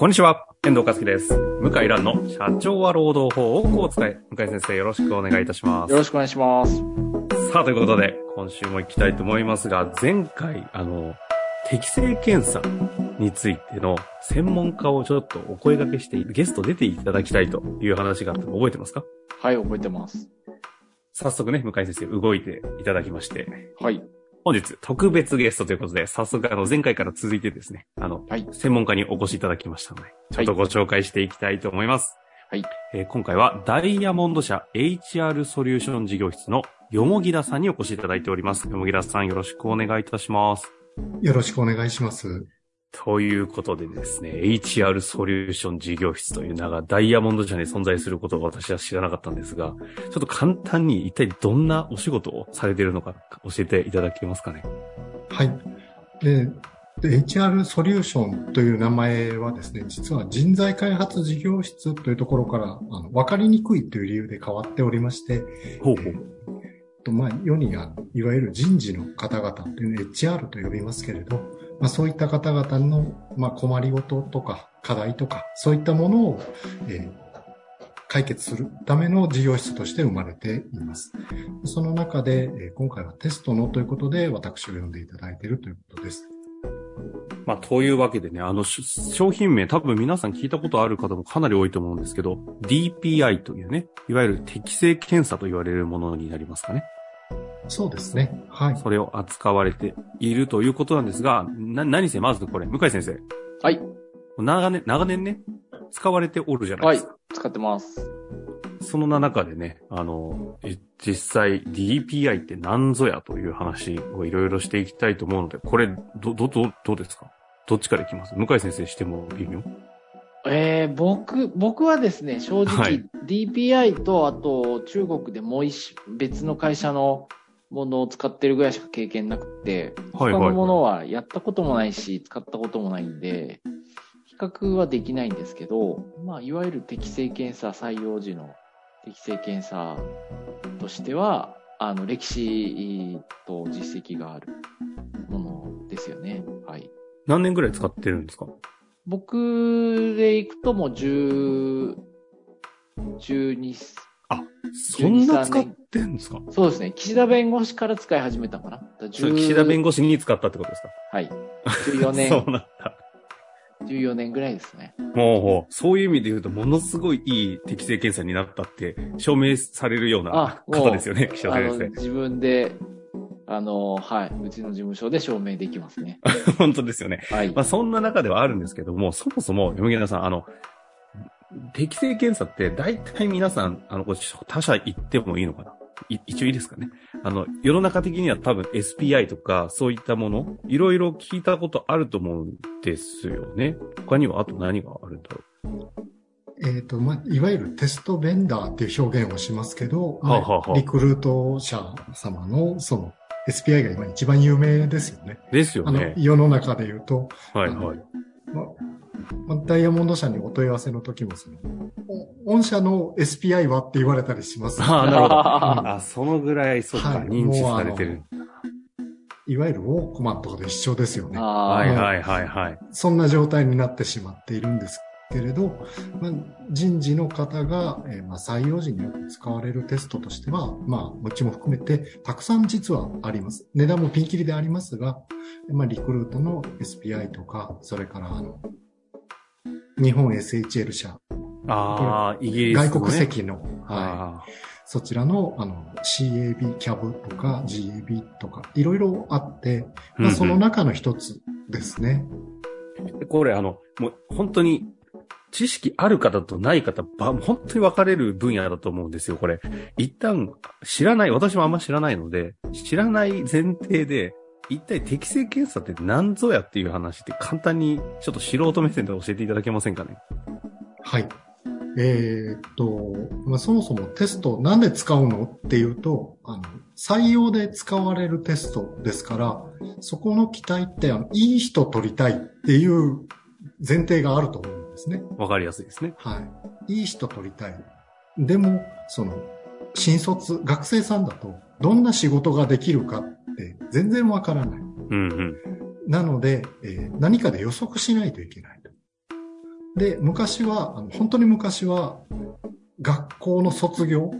こんにちは、遠藤和樹です。向井蘭の社長は労働法をこう使い、向井先生よろしくお願いいたしますよ。ろしくお願いします。さあ、ということで、今週も行きたいと思いますが、前回、あの、適正検査についての専門家をちょっとお声掛けして、ゲスト出ていただきたいという話があったの覚えてますか？はい、覚えてます。早速ね、向井先生動いていただきまして、はい。本日特別ゲストということで、早速あの前回から続いてですね、あの、はい専門家にお越しいただきましたので、ちょっとご紹介していきたいと思います。はい。えー今回はダイヤモンド社 HR ソリューション事業室のよもぎださんにお越しいただいております。よもぎださんよろしくお願いいたします。よろしくお願いします。ということでですね、HR ソリューション事業室という名がダイヤモンド社に存在することを私は知らなかったんですが、ちょっと簡単に一体どんなお仕事をされているのか教えていただけますかね？はい。で、で HR ソリューションという名前はですね、実は人材開発事業室というところから、あの、わかりにくいという理由で変わっておりまして、ほうほう。えーと、まあ、世にあのいわゆる人事の方々というのを HR と呼びますけれど、まあ、そういった方々の、まあ、困りごととか課題とか、そういったものを、えー解決するための事業室として生まれています。その中で、えー今回はテストのということで、私を呼んでいただいているということです。まあ、というわけでね、あの、商品名、多分皆さん聞いたことある方もかなり多いと思うんですけど、DPI というね、いわゆる適正検査と言われるものになりますかね。そうですね。はい。それを扱われているということなんですが、な、何せ、まずこれ、向井先生。はい。長年、長年ね、使われておるじゃないはいですか。。使ってます。その中でね、あの、え実際 DPI って何ぞやという話をいろいろしていきたいと思うので、これ、ど、ど、ど、どうですか？どっちからいきます？向井先生してもいいよ。えー、僕、僕はですね、正直、はい DPI と、あと、中国でもう一種、別の会社のものを使ってるぐらいしか経験なくて、はいはい他のものはやったこともないし、使ったこともないんで、比較はできないんですけど、まあ、いわゆる適正検査採用時の適正検査としては、あの、歴史と実績があるものですよね。はい。何年ぐらい使ってるんですか？僕で行くともう10、12、そんな使ってんですか？そうですね。岸田弁護士から使い始めたのかな？だそれ岸田弁護護士に使ったってことですか？はい。14年、そうなんだ。14年ぐらいですね。もうそういう意味で言うと、ものすごいいい適正検査になったって、証明されるような方ですよね、岸田先自分で、あの、はい。うちの事務所で証明できますね。生。本当ですよね。はい。まあ、そんな中ではあるんですけども、そもそも、読みさん、あの、適正検査って大体皆さん、あの、他社行ってもいいのかな？い一応いいですかね？あの、世の中的には多分 SPI とかそういったもの、いろいろ聞いたことあると思うんですよね。他にはあと何があるんだろえっ、と、まあ、いわゆるテストベンダーっていう表現をしますけど、まあはあはあはあリクルート社様の、その、SPI が今一番有名ですよね。う。ですよあのね、。世の中で言うと、はいはい。まあまあダイヤモンド社にお問い合わせの時もその、お御社の SPI はって言われたりします。ああ、なるほど。ああ、そのぐらい、そうか、はい認知されてる。いわゆるウォークマンとかと一緒ですよね。あはいはいはいはい。そんな状態になってしまっているんですけれど、まあ、人事の方が、えーまあ、採用時によく使われるテストとしては、まあ、うちも含めて、たくさん実はあります。値段もピンキリでありますが、まあ、リクルートの SPI とか、それから、あの、日本 SHL 社、ああ、イギリスの、ね。外国籍の、はい、あそちらの、あの、CAB、CAB とか GAB とか、いろいろあって、ーまあ、そのうん中の一つですね。うんこれ、あの、もう本当に、知識ある方とない方、ば本当に分かれる分野だと思うんですよ、これ。一旦、知らない、私もあんま知らないので、知らない前提で、一体適正検査って何ぞやっていう話って簡単に、ちょっと素人目線で教えていただけませんかね？はい。えーっと、まあ、そもそもテストなんで使うのっていうと、あの、採用で使われるテストですから、そこの期待って、あの、いい人取りたいっていう前提があると思うんですね。わかりやすいですね。はい。いい人取りたい。でも、その、新卒、学生さんだと、どんな仕事ができるかって全然わからない。うんうん。なので、えー何かで予測しないといけないと。で、昔は、あの本当に昔は、学校の卒業、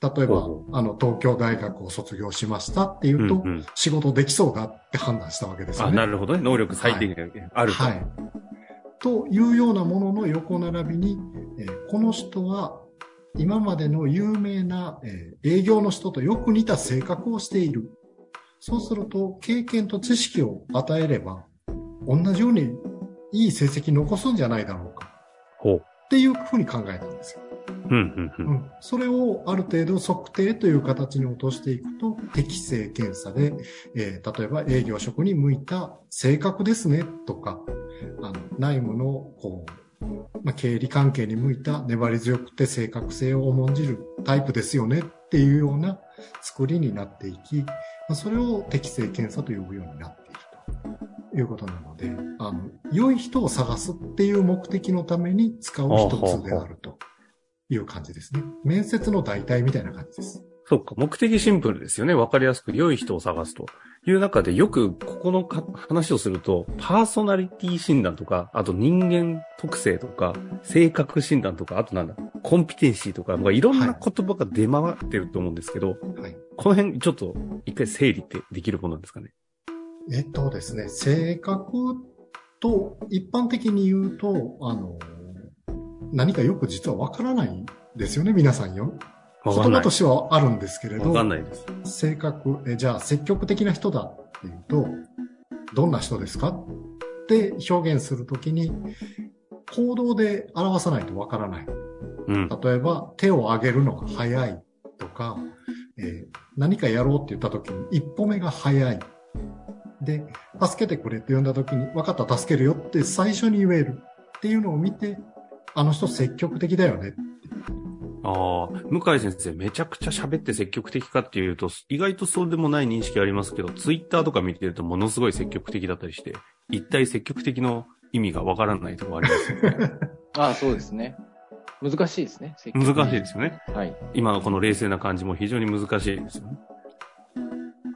例えばあの、東京大学を卒業しましたっていうと、うんうん仕事できそうだって判断したわけですよあ、ね。なるほどね。能力最低限あると。はい。というようなものの横並びに、えーこの人は今までの有名な、えー営業の人とよく似た性格をしている。そうすると、経験と知識を与えれば、同じようにいい成績残すんじゃないだろうか。ほう。っていうふうに考えたんですよ。うん、うん、う。うんん、それをある程度測定という形に落としていくと、適正検査で、えー例えば営業職に向いた性格ですねとか、あの内務のこう、まあ、経理関係に向いた粘り強くて正確性を重んじるタイプですよねっていうような作りになっていき、まあ、それを適正検査と呼ぶようになっているということなので、あの、良い人を探すっていう目的のために使う一つであるという感じですね。面接の代替みたいな感じです。そうか、目的シンプルですよね。わかりやすく良い人を探すという中で、よくここのか話をすると、パーソナリティ診断とか、あと人間特性とか、性格診断とか、あとなんだ、コンピテンシーとか、まあいろんな言葉が出回ってると思うんですけど、はい。この辺ちょっと一回整理ってできるものなんですかね？えっとですね、性格と一般的に言うと、あの、何かよく実はわからないですよね、皆さんよ。言葉と。してはあるんですけれどわか、んないです。性格、えじゃあ積極的な人だっていうと、どんな人ですか？って表現するときに、行動で表さないとわからない。うん。例えば、手を挙げるのが早いとか、えー何かやろうって言った時に一歩目が早い。で、助けてくれって呼んだ時に、分かった、助けるよって最初に言えるっていうのを見て、あの人積極的だよね。ああ、向井先生めちゃくちゃ喋って積極的かっていうと、意外とそうでもない認識ありますけど、ツイッターとか見てるとものすごい積極的だったりして、一体積極的の意味がわからないところありますよね。ああ、そうですね。難しいですね。難しいですよね。はい。今のこの冷静な感じも非常に難しいですよね。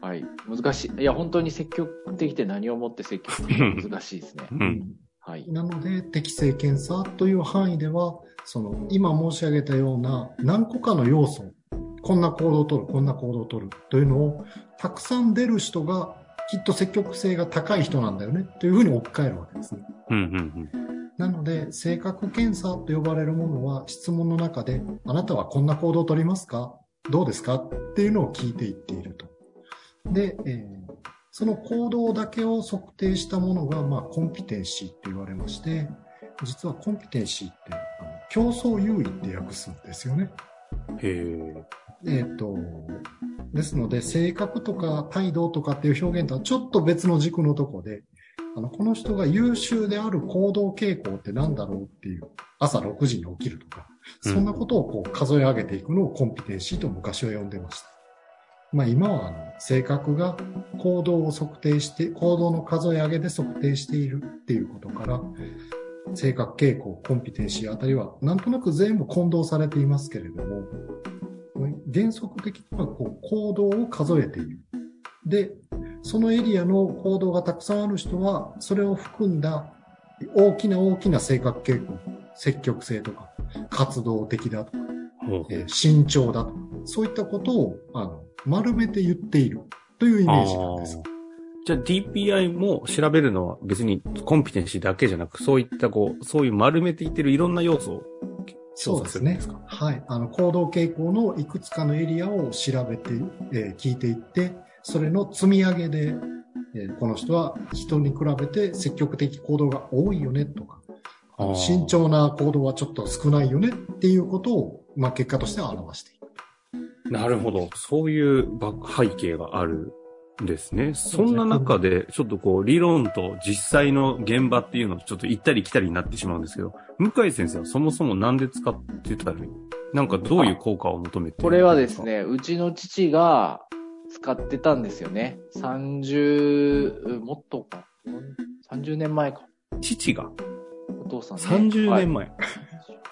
はい。難しい。いや、本当に積極的って何をもって積極的か難しいですね。うん。はい。なので、適正検査という範囲では、その、今申し上げたような何個かの要素、こんな行動を取る、こんな行動を取るというのを、たくさん出る人が、きっと積極性が高い人なんだよね、というふうに置き換えるわけですね。うん、うん、なので、性格検査と呼ばれるものは質問の中で、あなたはこんな行動を取りますか？どうですか？っていうのを聞いていっていると。で、えーその行動だけを測定したものが、まあ、コンピテンシーって言われまして、実はコンピテンシーって、あの競争優位って訳すんですよね。うん。へえ。えっ、と、ですので、性格とか態度とかっていう表現とはちょっと別の軸のとこで、あの、この人が優秀である行動傾向って何だろうっていう、朝6時に起きるとか、うんそんなことをこう数え上げていくのをコンピテンシーと昔は呼んでました。まあ今はあの、性格が行動を測定して、行動の数え上げで測定しているっていうことから、性格傾向、コンピテンシーあたりは、なんとなく全部混同されていますけれども、原則的にはこう行動を数えている。で、そのエリアの行動がたくさんある人は、それを含んだ大きな大きな性格傾向、積極性とか、活動的だとか、えー慎重だとか、そういったことを、あの、丸めて言っているというイメージなんです。じゃあ DPI も調べるのは別にコンピテンシーだけじゃなく、そういったこう、そういう丸めていってるいろんな要素を調査するんですか？はい。あの、行動傾向のいくつかのエリアを調べて、えー聞いていって、それの積み上げで、えーこの人は人に比べて積極的行動が多いよねとか、慎重な行動はちょっと少ないよねっていうことを、まあ、結果としては表している。なるほど。そういうバック背景があるんですね。そんな中で、ちょっとこう、理論と実際の現場っていうのをちょっと行ったり来たりになってしまうんですけど、向井先生はそもそもなんで使ってたの？になんかどういう効果を求めてこれはです。ね、うちの父が使ってたんですよね。30、もっとか。30年前か。父が？お父さんね。30年前。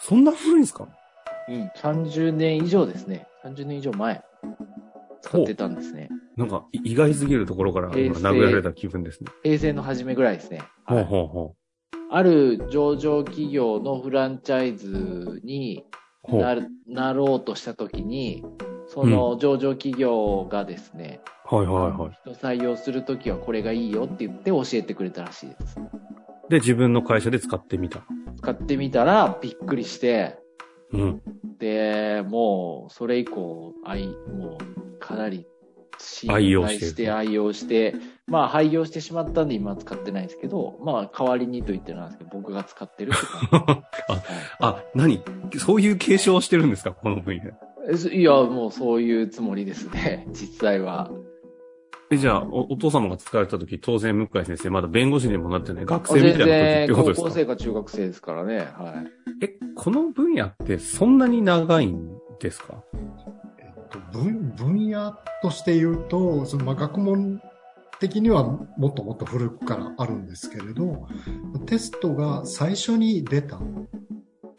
そんな古いんですか？うん、30年以上ですね。30年以上前。使ってたんですね。なんか意外すぎるところから殴られた気分ですね。平成の初めぐらいですね。ほうほうほある上場企業のフランチャイズになろうとしたときに、その上場企業がですね、はいはいはい。人採用するときはこれがいいよって言って教えてくれたらしいです。で、自分の会社で使ってみた。使ってみたらびっくりして、うん。で、もう、それ以降、愛、もう、かなり、信愛用してる頼して、愛用して、まあ、廃業してしまったんで今は使ってないんですけど、まあ、代わりにと言ってなんですけど、僕が使ってるって感じ。はいあ、何？そういう継承をしてるんですか？この分野。いや、もうそういうつもりですね、実際は。え、じゃあ、おお父様が使われた時、当然、向井先生、まだ弁護士にもなってない学生みたいな時ってことですか？高校生か中学生ですからね、はい。え、この分野ってそんなに長いんですか？えっと分分野として言うと、そのまあ学問的にはもっともっと古くからあるんですけれど、テストが最初に出た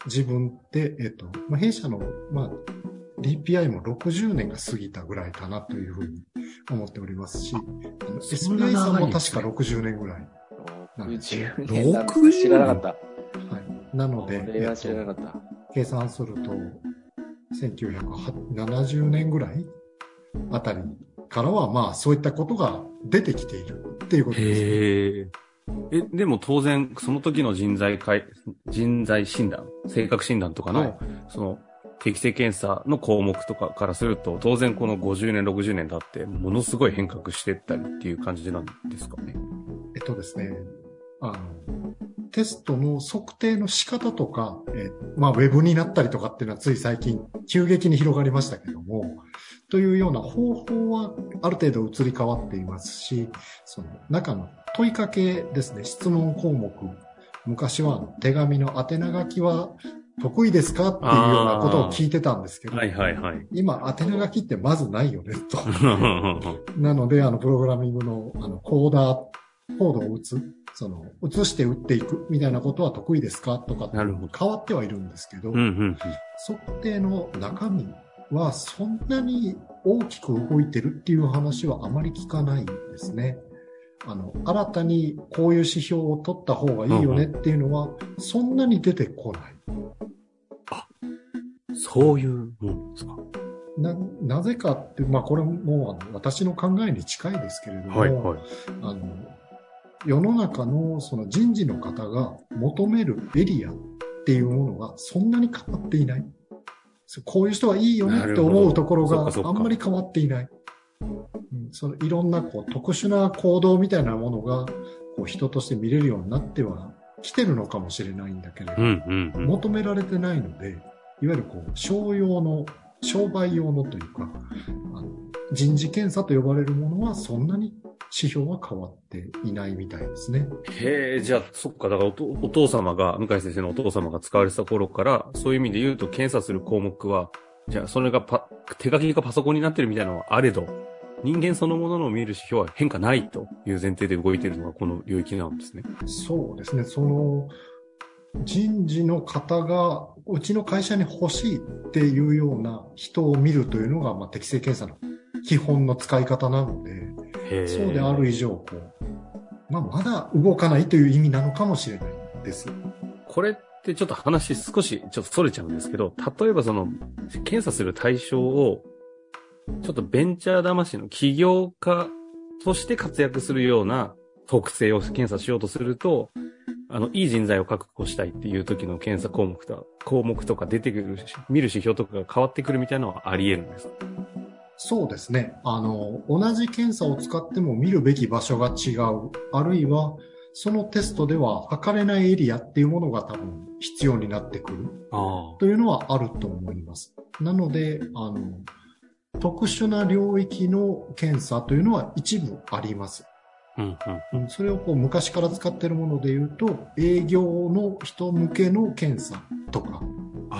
自分って、えっと、まあ、弊社の、まあ、DPI も60年が過ぎたぐらいかなというふうに思っておりますし、あのそんな SBI さんも確か60年ぐらい。なんですね60年知らなかった。はい。なので、これは知らなかった。計算すると、1970年ぐらいあたりからは、まあ、そういったことが出てきているっていうことです、ね。え、でも当然、その時の人材会、人材診断、性格診断とかの、はいその、適正検査の項目とかからすると、当然この50年、60年経って、ものすごい変革してったりっていう感じなんですかね？えっとですね、あの、テストの測定の仕方とか、えまあ、ウェブになったりとかっていうのはつい最近急激に広がりましたけども、というような方法はある程度移り変わっていますし、その中の問いかけですね、質問項目、昔は手紙の宛名書きは得意ですか？っていうようなことを聞いてたんですけど、はいはいはい。今、宛名書きってまずないよね、と。なので、あの、プログラミングの、あの、コーダー、コードを打つ、その、打して打っていくみたいなことは得意ですか？とか、変わってはいるんですけど、うんうん測定の中身はそんなに大きく動いてるっていう話はあまり聞かないですね。あの、新たにこういう指標を取った方がいいよねっていうのは、そんなに出てこない。うん。そういうもんですか？な、なぜかって、まあこれもあの私の考えに近いですけれども、はいはい。あの、世の中のその人事の方が求めるエリアっていうものがそんなに変わっていない。こういう人はいいよねって思うところがあんまり変わっていない。うんそのいろんなこう特殊な行動みたいなものがこう人として見れるようになっては来てるのかもしれないんだけれど、うんうんうん。求められてないので、いわゆるこう商用の、商売用のというか、あの人事検査と呼ばれるものはそんなに指標は変わっていないみたいですね。へえ、じゃあ、そっか、だからおとお父様が、向井先生のお父様が使われてた頃から、そういう意味で言うと、検査する項目は、じゃあ、それがパ、手書きがパソコンになってるみたいなのはあれど、人間そのものの見える指標は変化ないという前提で動いているのがこの領域なんですね。そうですね。その、人事の方が、うちの会社に欲しいっていうような人を見るというのが、まあ、適正検査の基本の使い方なので。そうである以上、こう、まあ、まだ動かないという意味なのかもしれないです。これってちょっと話少しちょっと逸れちゃうんですけど、例えばその、検査する対象を、ちょっとベンチャー魂の起業家として活躍するような特性を検査しようとすると、あの、いい人材を確保したいっていう時の検査項目とか、項目とか出てくるし、見る指標とかが変わってくるみたいなのはあり得るんですか？そうですね。あの、同じ検査を使っても見るべき場所が違う。あるいは、そのテストでは測れないエリアっていうものが多分必要になってくる。というのはあると思います。なので、あの、特殊な領域の検査というのは一部あります。うんうん。うんそれをこう昔から使っているもので言うと、営業の人向けの検査とか。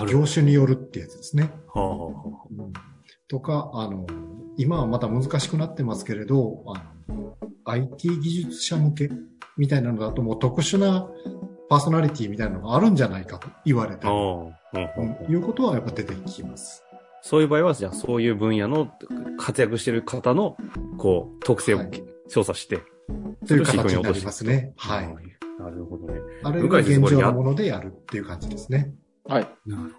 業種によるってやつですね。はあはあとか、あの、今はまた難しくなってますけれど、あの、IT 技術者向けみたいなのだともう特殊なパーソナリティみたいなのがあるんじゃないかと言われてあ。ある。あ。うんいうことはやっぱ出てきます。そういう場合は、じゃあそういう分野の活躍してる方の、こう、特性をはい調査して、という形になりますね。はい。。なるほどね。あれが現状のものでやるっていう感じですね。はい。なるほど。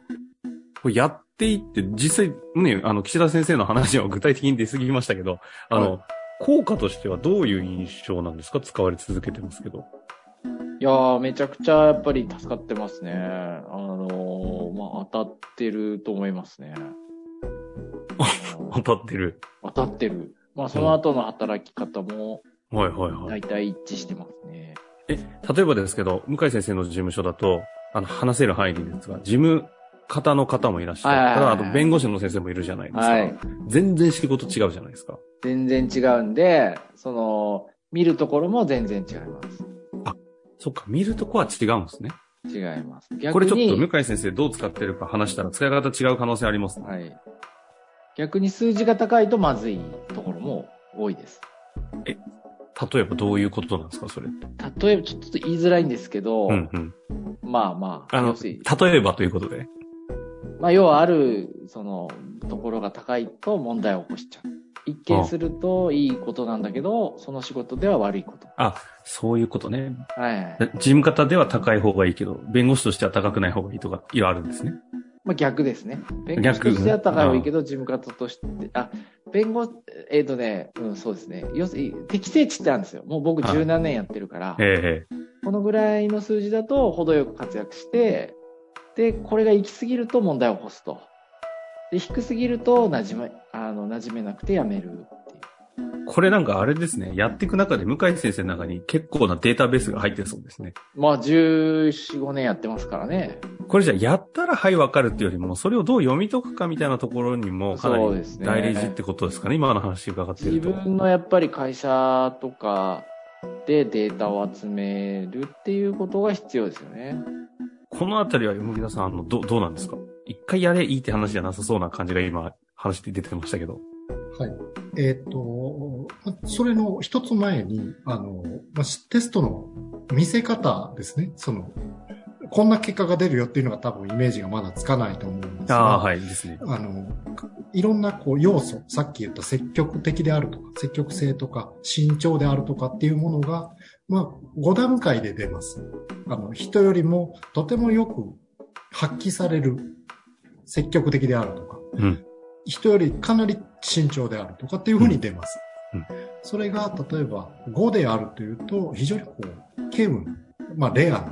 これやっていって、実際ね、あの、岸田先生の話は具体的に出過ぎましたけど、あの、は効果としてはどういう印象なんですか？使われ続けてますけど。いやー、めちゃくちゃやっぱり助かってますね。あのーまあ、当たってると思いますね。当たってる。当たってる。まあ、その後の働き方もはいはいはい。大体一致してますね。え、例えばですけど、向井先生の事務所だと、あの、話せる範囲でですが、事務方の方もいらっしゃる。はいはいはいただ、あと弁護士の先生もいるじゃないですか。はい。全然仕事違うじゃないですか。全然違うんで、その、見るところも全然違います。そっか、見るとこは違うんですね。違います。逆にこれちょっと向井先生どう使ってるか話したら使い方違う可能性ありますね。はい。逆に数字が高いとまずいところも多いです。例えばどういうことなんですか、それ。例えば、ちょっと言いづらいんですけど、うんうん。まあまあ、あの例えばということで？まあ、要はある、その、ところが高いと問題を起こしちゃう。一見するといいことなんだけど、その仕事では悪いこと。あ、そういうことね。はい。事務方では高い方がいいけど、弁護士としては高くない方がいいとか、いろいろあるんですね。まあ逆ですね。弁護士としては高い方がいいけど、事務方として、あ、弁護、えっ、とね、うん、そうですね。要するに、適正値ってあるんですよ。もう僕はい十何年やってるから、ええこのぐらいの数字だと程よく活躍して、で、これが行き過ぎると問題を起こすと。で、低すぎると馴染め、あの、馴染めなくてやめるっていう。これなんかあれですね。やっていく中で向井先生の中に結構なデータベースが入ってるそうですね。まあ、14、5年やってますからね。これじゃあやったらはいわかるっていうよりも、それをどう読み解くかみたいなところにもかなり大事ってことですかね。今の話伺って自ると。分のやっぱり会社とかでデータを集めるっていうことが必要ですよね。このあたりは、山木さん、あの、ど、どうなんですか？一回やれいいって話じゃなさそうな感じが今、話で出てましたけど。はい。えっ、と、まそれの一つ前に、あの、まテストの見せ方ですね。その、こんな結果が出るよっていうのが多分イメージがまだつかないと思うんですが、ああ、はい、ですね。あの、いろんなこう要素、さっき言った積極的であるとか、積極性とか、慎重であるとかっていうものが、まあ、5段階で出ます。あの、人よりもとてもよく発揮される積極的であるとか、うん。人よりかなり慎重であるとかっていうふうに出ます。うんうんそれが、例えば5であるというと、非常にこう、軽無な、まあ、レアな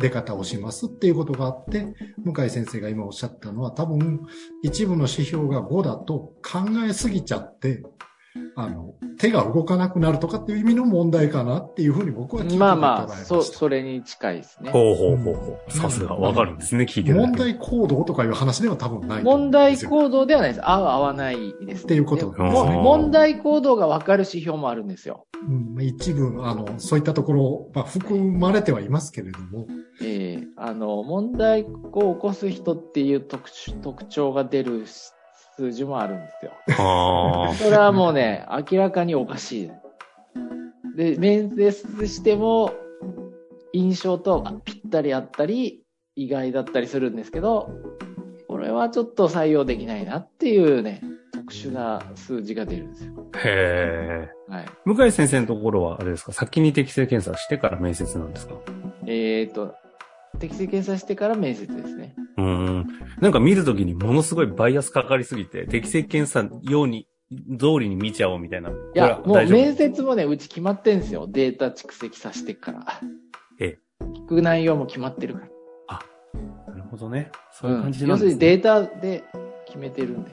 出方をしますっていうことがあって、向井先生が今おっしゃったのは、多分、一部の指標が5だと考えすぎちゃって、あの、手が動かなくなるとかっていう意味の問題かなっていうふうに僕は聞いててまあまあ、そ、それに近いですね。ほうほうほうほう。さすが、わかるんですね、聞いて問題行動とかいう話では多分ない問。題行動ではないです。合う合わないです。っていうことでうんも問題行動が分かる指標もあるんですよ。うん、一部、あの、そういったところ、まあ、含まれてはいますけれども、ええあの、問題を起こす人っていう特徴が出る数字もあるんですよ。それはもうね、明らかにおかしい。で、面接しても、印象とぴったりあったり、意外だったりするんですけど、これはちょっと採用できないなっていうね、特殊な数字が出るんですよ。へえ。はい。向井先生のところは、あれですか先に適正検査してから面接なんですかえっ、と、適正検査してから面接ですね。うーん。なんか見るときにものすごいバイアスかかりすぎて、適正検査用に、通りに見ちゃおうみたいな。いいや、もう面接もね、うち決まってんですよ。データ蓄積させてから。ええ。聞く内容も決まってるから。なるほどね。そういう感じな要んですね。するにデータで決めてるんで。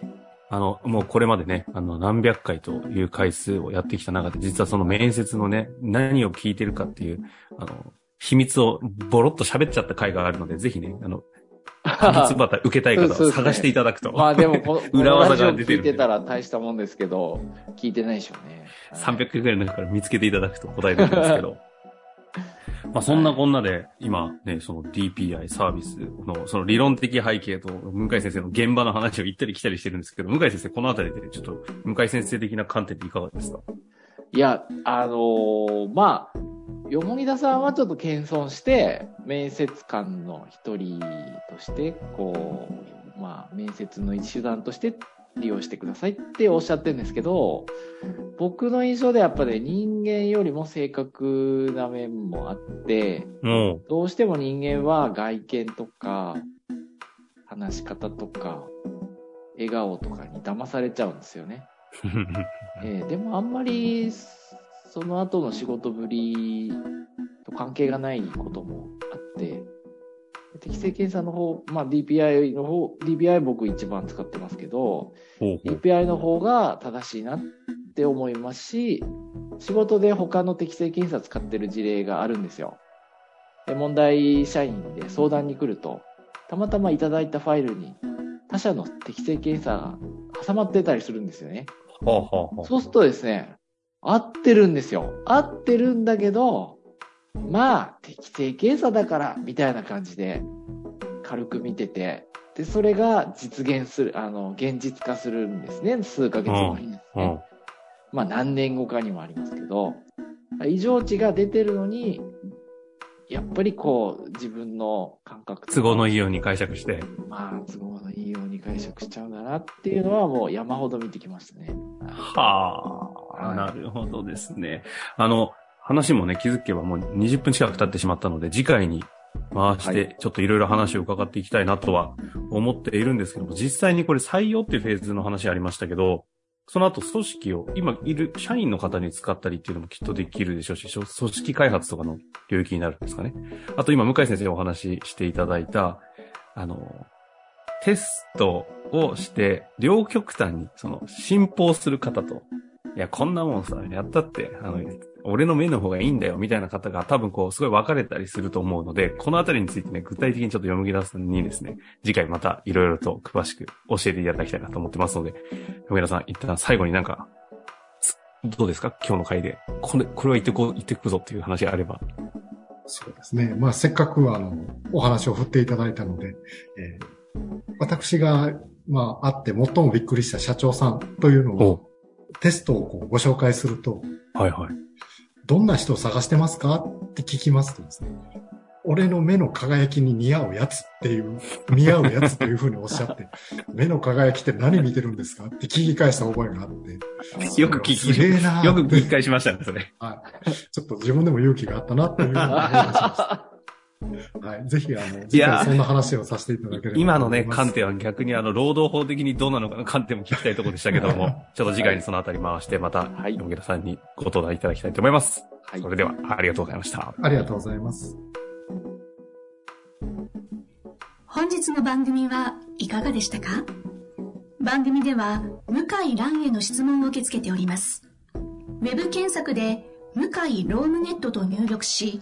あの、もうこれまでね、あの、何百回という回数をやってきた中で、実はその面接のね、何を聞いてるかっていう、あの、秘密をボロッと喋っちゃった回があるので、ぜひね、あの、秘密バタ受けたい方を探していただくと。まあでもこ、裏技が出てる聞いてたら大したもんですけど、聞いてないでしょうね。はい300回ぐらいの中から見つけていただくと答えてるんですけど。まあそんなこんなで、今ね、その DPI サービスのその理論的背景と向井先生の現場の話を行ったり来たりしてるんですけど、向井先生このあたりでちょっと向井先生的な観点でいかがですか？いや、あのーまあ、よもぎださんはちょっと謙遜して、面接官の一人として、こう、まあ、面接の一手段として利用してくださいっておっしゃってるんですけど、僕の印象ではやっぱね、人間よりも正確な面もあって、もどうしても人間は外見とか、話し方とか、笑顔とかに騙されちゃうんですよね。う。えーでもあんまり、その後の仕事ぶりと関係がないこともあって、適正検査の方、まあ DPI の方、DPI 僕一番使ってますけど、DPI の方が正しいなって思いますし、仕事で他の適正検査使ってる事例があるんですよ。で問題社員で相談に来ると、たまたまいただいたファイルに他社の適正検査が挟まってたりするんですよね。そうするとですね、合ってるんですよ。合ってるんだけど、まあ、適正検査だから、みたいな感じで、軽く見てて、で、それが実現する、あの、現実化するんですね。数ヶ月後にですね。うんまあ、何年後かにもありますけど、異常値が出てるのに、やっぱりこう、自分の感覚都合のいいように解釈して。まあ、都合のいいように解釈しちゃうんだなっていうのはもう山ほど見てきましたね。はあ、はいなるほどですね。あの、話もね、気づけばもう20分近く経ってしまったので、次回に回しはて、ちょっといろいろ話を伺っていきたいなとは思っているんですけども、実際にこれ採用っていうフェーズの話ありましたけど、その後組織を今いる社員の方に使ったりっていうのもきっとできるでしょうし、組織開発とかの領域になるんですかね。あと今向井先生お話ししていただいた、あの、テストをして、両極端に、その、信奉する方と、いや、こんなもんさ、やったって、あの、俺の目の方がいいんだよ、みたいな方が多分こう、すごい分かれたりすると思うので、このあたりについてね、具体的にちょっと読み出すにですね、次回またいろいろと詳しく教えていただきたいなと思ってますので、読みさん、一旦最後になんか、つどうですか？今日の回で。これ、これは言ってこう、言ってくぞっていう話があれば。そうですね。まあ、せっかくあの、お話を振っていただいたので、えー私が、まあ、会って最もびっくりした社長さんというのを、おテストをこうご紹介すると、はいはい。どんな人を探してますか？って聞きますとですね、俺の目の輝きに似合うやつっていう、似合うやつというふうにおっしゃって、目の輝きって何見てるんですか？って聞き返した覚えがあって、よく聞き、よく聞き返しましたね、それ。はい。ちょっと自分でも勇気があったなっていうふうに思いました。はい。ぜひ、あの、次回そんな話をさせていただければ今のね、観点は逆にあの、労働法的にどうなのかの観点も聞きたいところでしたけども、ちょっと次回にそのあたり回して、また、はい野木田さんにご登壇いただきたいと思います。はいそれでは、ありがとうございました。ありがとうございます。本日の番組はいかがでしたか？番組では向井蘭への質問を受け付けております。ウェブ検索で向井ロームネットと入力し、